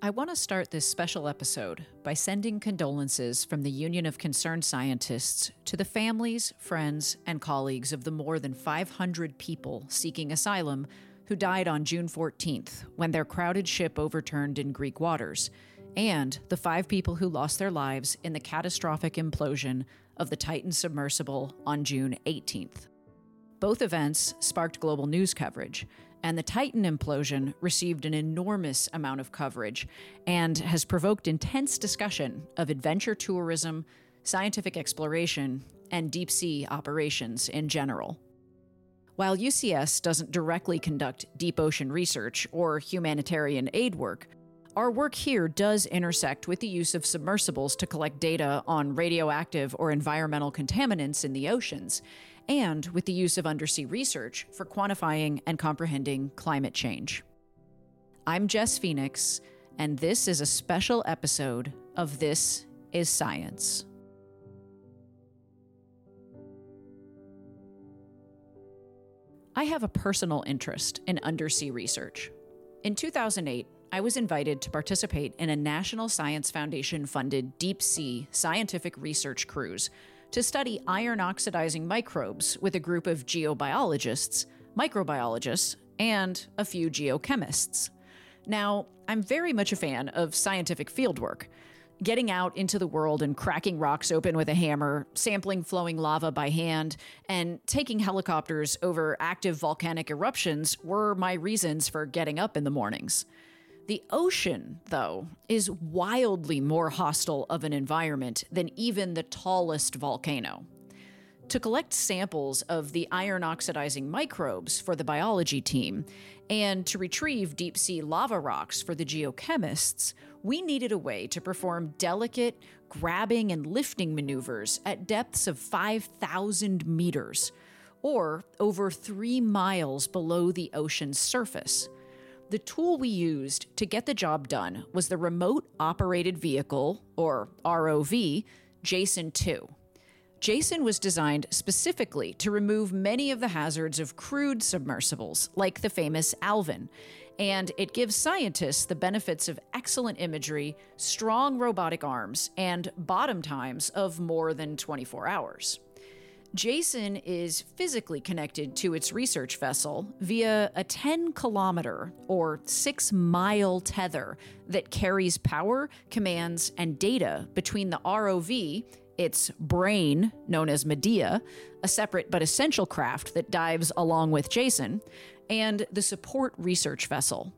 I want to start this special episode by sending condolences from the Union of Concerned Scientists to the families, friends, and colleagues of the more than 500 people seeking asylum who died on June 14th when their crowded ship overturned in Greek waters, and the five people who lost their lives in the catastrophic implosion of the Titan submersible on June 18th. Both events sparked global news coverage, and the Titan implosion received an enormous amount of coverage and has provoked intense discussion of adventure tourism, scientific exploration, and deep sea operations in general. While UCS doesn't directly conduct deep ocean research or humanitarian aid work, our work here does intersect with the use of submersibles to collect data on radioactive or environmental contaminants in the oceans, and with the use of undersea research for quantifying and comprehending climate change. I'm Jess Phoenix, and this is a special episode of This is Science. I have a personal interest in undersea research. In 2008, I was invited to participate in a National Science Foundation funded deep sea scientific research cruise to study iron oxidizing microbes with a group of geobiologists, microbiologists, and a few geochemists. Now, I'm very much a fan of scientific fieldwork. Getting out into the world and cracking rocks open with a hammer, sampling flowing lava by hand, and taking helicopters over active volcanic eruptions were my reasons for getting up in the mornings. The ocean, though, is wildly more hostile of an environment than even the tallest volcano. To collect samples of the iron oxidizing microbes for the biology team and to retrieve deep sea lava rocks for the geochemists, we needed a way to perform delicate grabbing and lifting maneuvers at depths of 5,000 meters, or over three miles below the ocean's surface. The tool we used to get the job done was the Remote Operated Vehicle, or ROV, Jason 2. Jason was designed specifically to remove many of the hazards of crewed submersibles, like the famous Alvin, and it gives scientists the benefits of excellent imagery, strong robotic arms, and bottom times of more than 24 hours. Jason is physically connected to its research vessel via a 10 kilometer or 6 mile tether that carries power, commands, and data between the ROV, its brain, known as Medea, a separate but essential craft that dives along with Jason, and the support research vessel.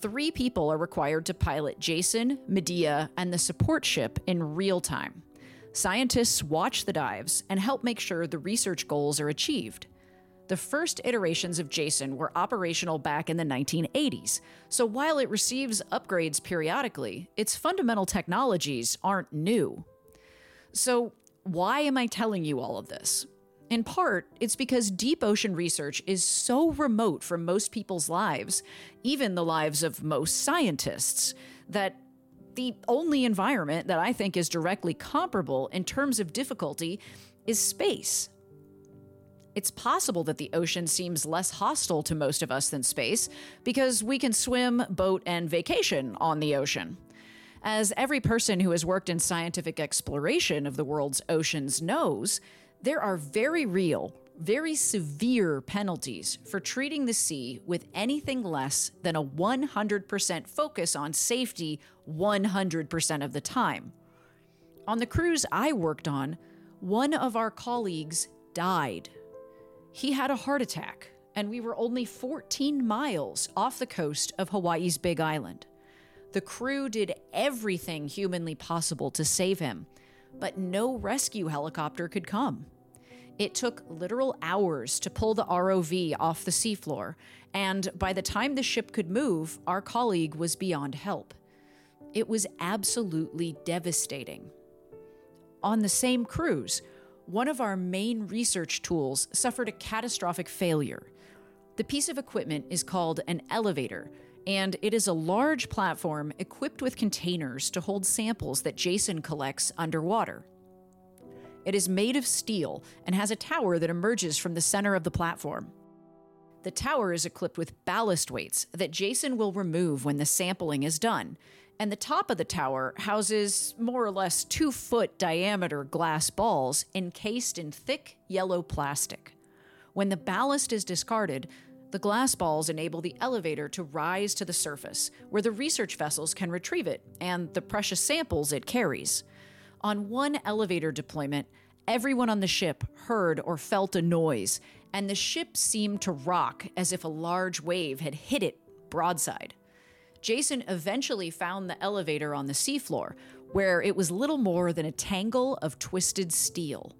Three people are required to pilot Jason, Medea, and the support ship in real time. Scientists watch the dives and help make sure the research goals are achieved. The first iterations of Jason were operational back in the 1980s, so while it receives upgrades periodically, its fundamental technologies aren't new. So, why am I telling you all of this? In part, it's because deep ocean research is so remote from most people's lives, even the lives of most scientists, that the only environment that I think is directly comparable in terms of difficulty is space. It's possible that the ocean seems less hostile to most of us than space because we can swim, boat, and vacation on the ocean. As every person who has worked in scientific exploration of the world's oceans knows, there are very real, very severe penalties for treating the sea with anything less than a 100% focus on safety 100% of the time. On the cruise I worked on, one of our colleagues died. He had a heart attack, and we were only 14 miles off the coast of Hawaii's Big Island. The crew did everything humanly possible to save him, but no rescue helicopter could come. It took literal hours to pull the ROV off the seafloor, and by the time the ship could move, our colleague was beyond help. It was absolutely devastating. On the same cruise, one of our main research tools suffered a catastrophic failure. The piece of equipment is called an elevator, and it is a large platform equipped with containers to hold samples that Jason collects underwater. It is made of steel and has a tower that emerges from the center of the platform. The tower is equipped with ballast weights that Jason will remove when the sampling is done. And the top of the tower houses more or less two foot diameter glass balls encased in thick yellow plastic. When the ballast is discarded, the glass balls enable the elevator to rise to the surface, where the research vessels can retrieve it and the precious samples it carries. On one elevator deployment, everyone on the ship heard or felt a noise, and the ship seemed to rock as if a large wave had hit it broadside. Jason eventually found the elevator on the seafloor, where it was little more than a tangle of twisted steel.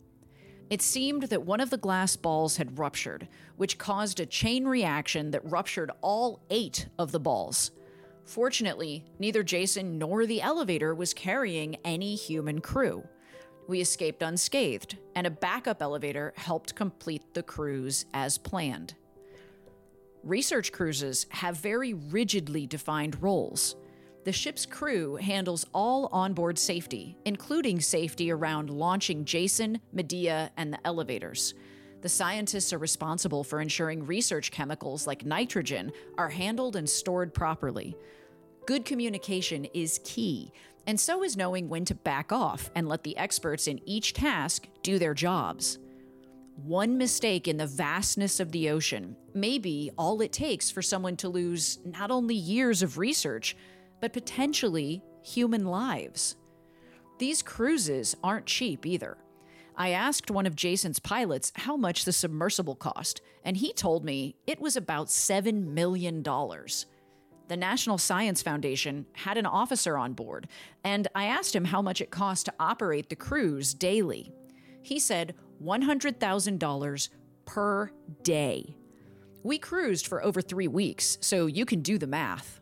It seemed that one of the glass balls had ruptured, which caused a chain reaction that ruptured all eight of the balls. Fortunately, neither Jason nor the elevator was carrying any human crew. We escaped unscathed, and a backup elevator helped complete the cruise as planned. Research cruises have very rigidly defined roles the ship's crew handles all onboard safety, including safety around launching Jason, Medea, and the elevators. The scientists are responsible for ensuring research chemicals like nitrogen are handled and stored properly. Good communication is key, and so is knowing when to back off and let the experts in each task do their jobs. One mistake in the vastness of the ocean may be all it takes for someone to lose not only years of research, but potentially human lives. These cruises aren't cheap either. I asked one of Jason's pilots how much the submersible cost, and he told me it was about $7 million. The National Science Foundation had an officer on board, and I asked him how much it cost to operate the cruise daily. He said $100,000 per day. We cruised for over three weeks, so you can do the math.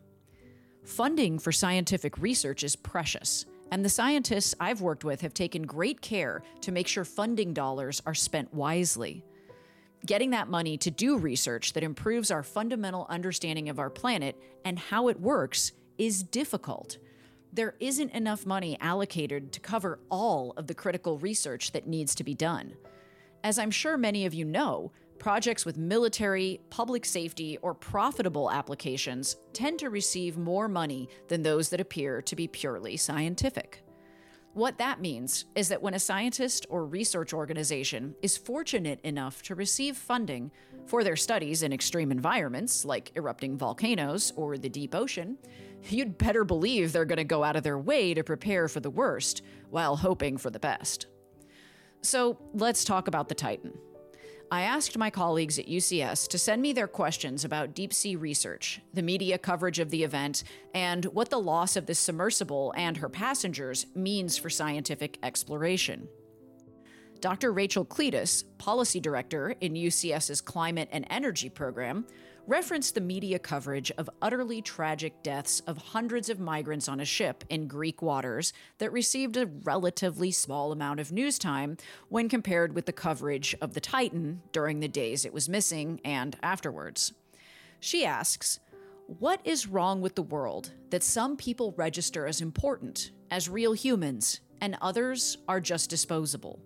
Funding for scientific research is precious, and the scientists I've worked with have taken great care to make sure funding dollars are spent wisely. Getting that money to do research that improves our fundamental understanding of our planet and how it works is difficult. There isn't enough money allocated to cover all of the critical research that needs to be done. As I'm sure many of you know, Projects with military, public safety, or profitable applications tend to receive more money than those that appear to be purely scientific. What that means is that when a scientist or research organization is fortunate enough to receive funding for their studies in extreme environments like erupting volcanoes or the deep ocean, you'd better believe they're going to go out of their way to prepare for the worst while hoping for the best. So let's talk about the Titan. I asked my colleagues at UCS to send me their questions about deep sea research, the media coverage of the event, and what the loss of the submersible and her passengers means for scientific exploration. Dr. Rachel Cleetus, policy director in UCS's Climate and Energy program, referenced the media coverage of utterly tragic deaths of hundreds of migrants on a ship in Greek waters that received a relatively small amount of news time when compared with the coverage of the Titan during the days it was missing and afterwards. She asks, What is wrong with the world that some people register as important, as real humans, and others are just disposable?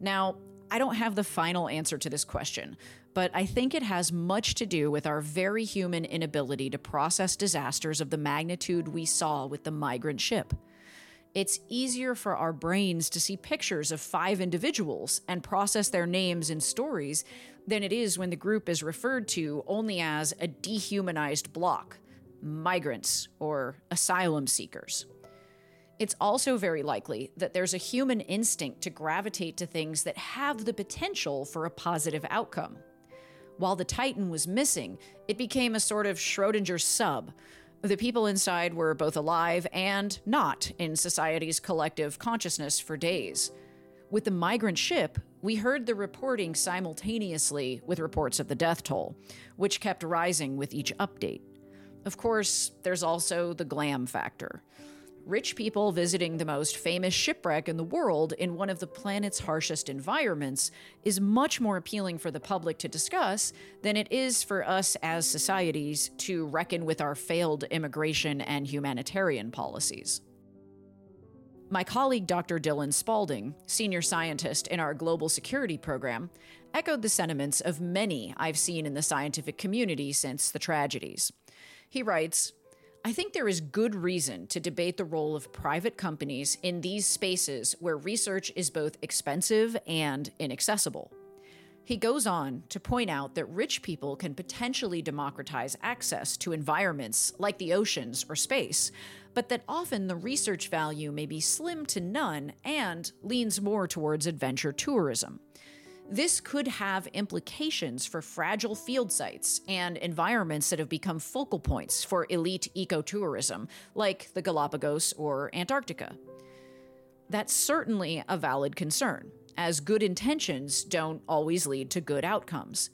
Now, I don't have the final answer to this question, but I think it has much to do with our very human inability to process disasters of the magnitude we saw with the migrant ship. It's easier for our brains to see pictures of five individuals and process their names and stories than it is when the group is referred to only as a dehumanized block migrants or asylum seekers. It's also very likely that there's a human instinct to gravitate to things that have the potential for a positive outcome. While the Titan was missing, it became a sort of Schrodinger sub. The people inside were both alive and not in society's collective consciousness for days. With the migrant ship, we heard the reporting simultaneously with reports of the death toll, which kept rising with each update. Of course, there's also the glam factor rich people visiting the most famous shipwreck in the world in one of the planet's harshest environments is much more appealing for the public to discuss than it is for us as societies to reckon with our failed immigration and humanitarian policies. My colleague Dr. Dylan Spaulding, senior scientist in our global security program, echoed the sentiments of many I've seen in the scientific community since the tragedies. He writes, I think there is good reason to debate the role of private companies in these spaces where research is both expensive and inaccessible. He goes on to point out that rich people can potentially democratize access to environments like the oceans or space, but that often the research value may be slim to none and leans more towards adventure tourism. This could have implications for fragile field sites and environments that have become focal points for elite ecotourism, like the Galapagos or Antarctica. That's certainly a valid concern as good intentions don't always lead to good outcomes.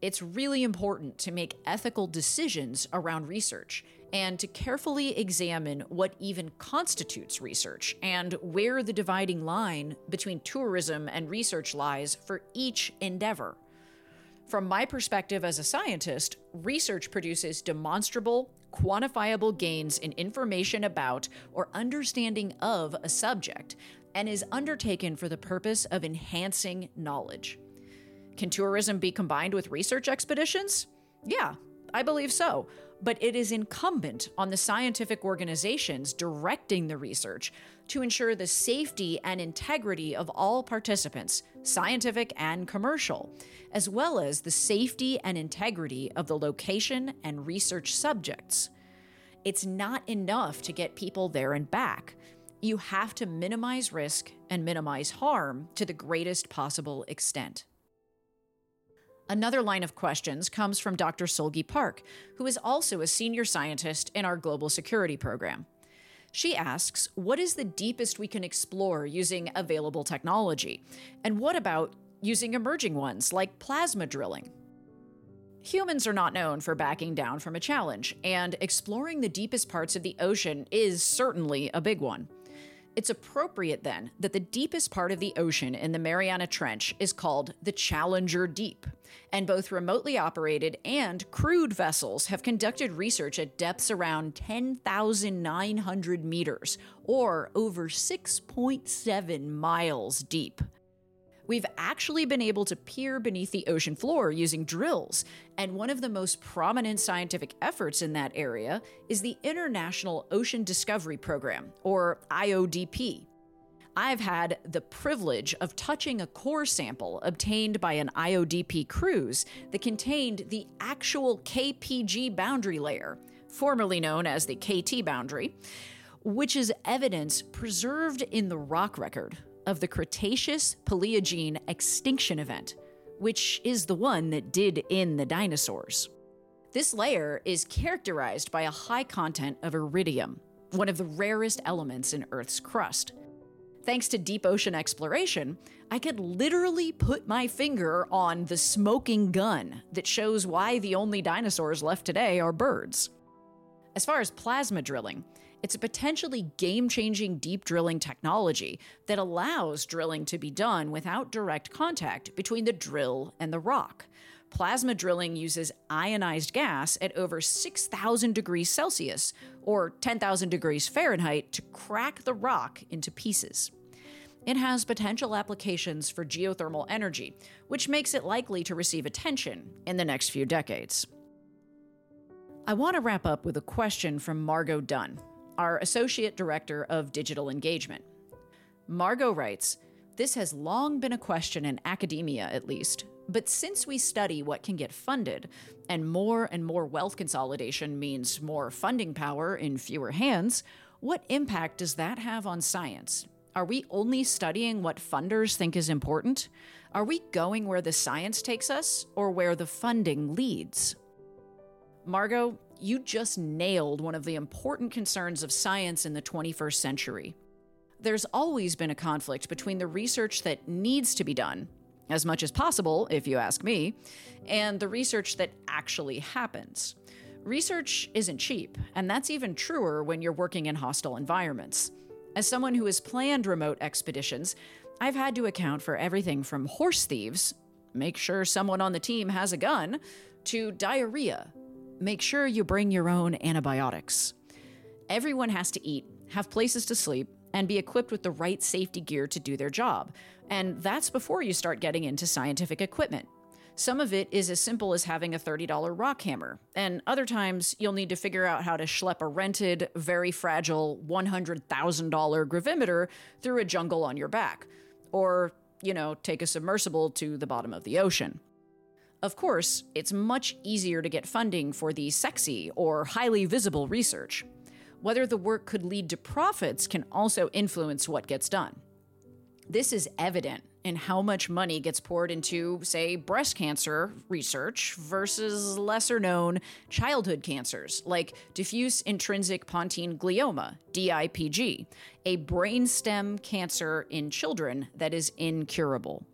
It's really important to make ethical decisions around research and to carefully examine what even constitutes research and where the dividing line between tourism and research lies for each endeavor. From my perspective as a scientist, research produces demonstrable, quantifiable gains in information about or understanding of a subject and is undertaken for the purpose of enhancing knowledge. Can tourism be combined with research expeditions? Yeah, I believe so. But it is incumbent on the scientific organizations directing the research to ensure the safety and integrity of all participants, scientific and commercial, as well as the safety and integrity of the location and research subjects. It's not enough to get people there and back you have to minimize risk and minimize harm to the greatest possible extent. Another line of questions comes from Dr. Sulgiye Park, who is also a senior scientist in our global security program. She asks, What is the deepest we can explore using available technology? And what about using emerging ones like plasma drilling? Humans are not known for backing down from a challenge, and exploring the deepest parts of the ocean is certainly a big one. It's appropriate then that the deepest part of the ocean in the Mariana Trench is called the Challenger Deep. And both remotely operated and crewed vessels have conducted research at depths around 10,900 meters, or over 6.7 miles deep. We've actually been able to peer beneath the ocean floor using drills, and one of the most prominent scientific efforts in that area is the International Ocean Discovery Program, or IODP. I've had the privilege of touching a core sample obtained by an IODP cruise that contained the actual KPG boundary layer, formerly known as the KT boundary, which is evidence preserved in the rock record of the Cretaceous Paleogene extinction event, which is the one that did in the dinosaurs. This layer is characterized by a high content of iridium, one of the rarest elements in Earth's crust. Thanks to deep ocean exploration, I could literally put my finger on the smoking gun that shows why the only dinosaurs left today are birds. As far as plasma drilling, it's a potentially game changing deep drilling technology that allows drilling to be done without direct contact between the drill and the rock. Plasma drilling uses ionized gas at over 6,000 degrees Celsius or 10,000 degrees Fahrenheit to crack the rock into pieces. It has potential applications for geothermal energy, which makes it likely to receive attention in the next few decades. I want to wrap up with a question from Margot Dunn, our Associate Director of Digital Engagement. Margot writes This has long been a question in academia, at least, but since we study what can get funded, and more and more wealth consolidation means more funding power in fewer hands, what impact does that have on science? Are we only studying what funders think is important? Are we going where the science takes us or where the funding leads? Margot, you just nailed one of the important concerns of science in the 21st century. There's always been a conflict between the research that needs to be done, as much as possible, if you ask me, and the research that actually happens. Research isn't cheap, and that's even truer when you're working in hostile environments. As someone who has planned remote expeditions, I've had to account for everything from horse thieves, make sure someone on the team has a gun, to diarrhea, make sure you bring your own antibiotics. Everyone has to eat, have places to sleep, and be equipped with the right safety gear to do their job. And that's before you start getting into scientific equipment. Some of it is as simple as having a $30 rock hammer, and other times you'll need to figure out how to schlep a rented, very fragile $100,000 gravimeter through a jungle on your back. Or, you know, take a submersible to the bottom of the ocean. Of course, it's much easier to get funding for the sexy or highly visible research. Whether the work could lead to profits can also influence what gets done. This is evident in how much money gets poured into, say, breast cancer research versus lesser known childhood cancers like diffuse intrinsic pontine glioma, DIPG, a brainstem cancer in children that is incurable.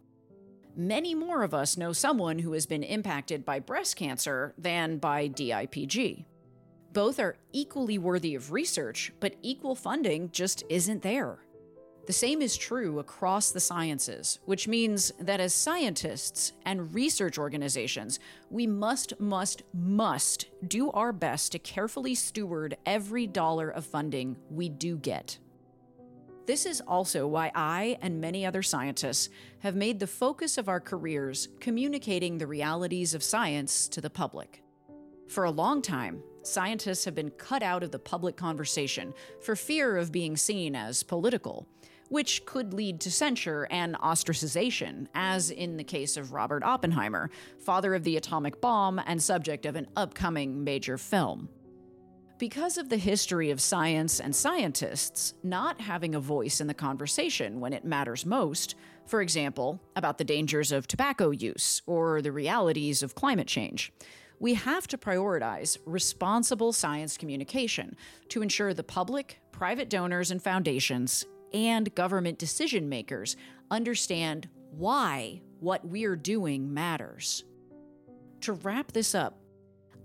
Many more of us know someone who has been impacted by breast cancer than by DIPG. Both are equally worthy of research, but equal funding just isn't there. The same is true across the sciences, which means that as scientists and research organizations, we must, must, must do our best to carefully steward every dollar of funding we do get. This is also why I and many other scientists have made the focus of our careers communicating the realities of science to the public. For a long time, scientists have been cut out of the public conversation for fear of being seen as political which could lead to censure and ostracization, as in the case of Robert Oppenheimer, father of the atomic bomb and subject of an upcoming major film. Because of the history of science and scientists not having a voice in the conversation when it matters most, for example, about the dangers of tobacco use or the realities of climate change, we have to prioritize responsible science communication to ensure the public, private donors, and foundations and government decision makers understand why what we're doing matters. To wrap this up,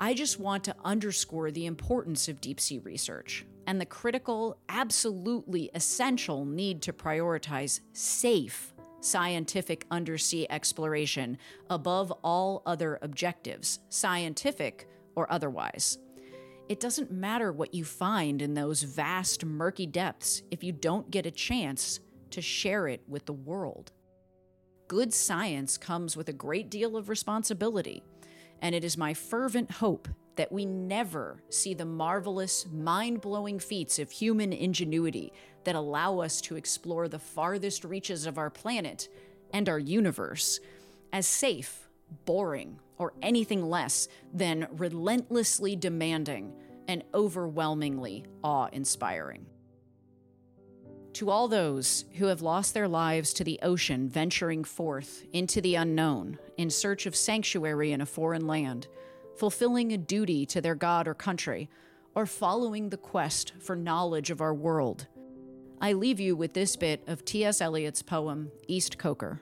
I just want to underscore the importance of deep sea research and the critical, absolutely essential need to prioritize safe scientific undersea exploration above all other objectives, scientific or otherwise. It doesn't matter what you find in those vast, murky depths if you don't get a chance to share it with the world. Good science comes with a great deal of responsibility, and it is my fervent hope that we never see the marvelous, mind blowing feats of human ingenuity that allow us to explore the farthest reaches of our planet and our universe as safe boring, or anything less than relentlessly demanding and overwhelmingly awe inspiring. To all those who have lost their lives to the ocean venturing forth into the unknown in search of sanctuary in a foreign land, fulfilling a duty to their God or country, or following the quest for knowledge of our world, I leave you with this bit of T.S. Eliot's poem, East Coker.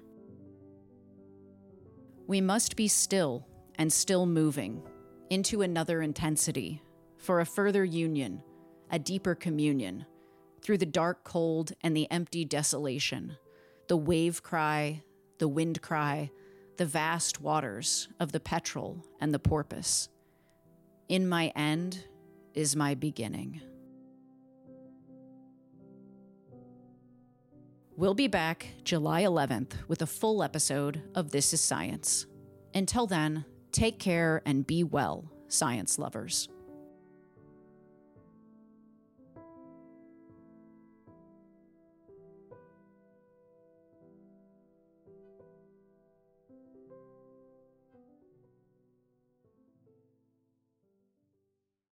We must be still and still moving into another intensity for a further union, a deeper communion, through the dark cold and the empty desolation, the wave cry, the wind cry, the vast waters of the petrel and the porpoise. In my end is my beginning. We'll be back July 11th with a full episode of This is Science. Until then, take care and be well, science lovers.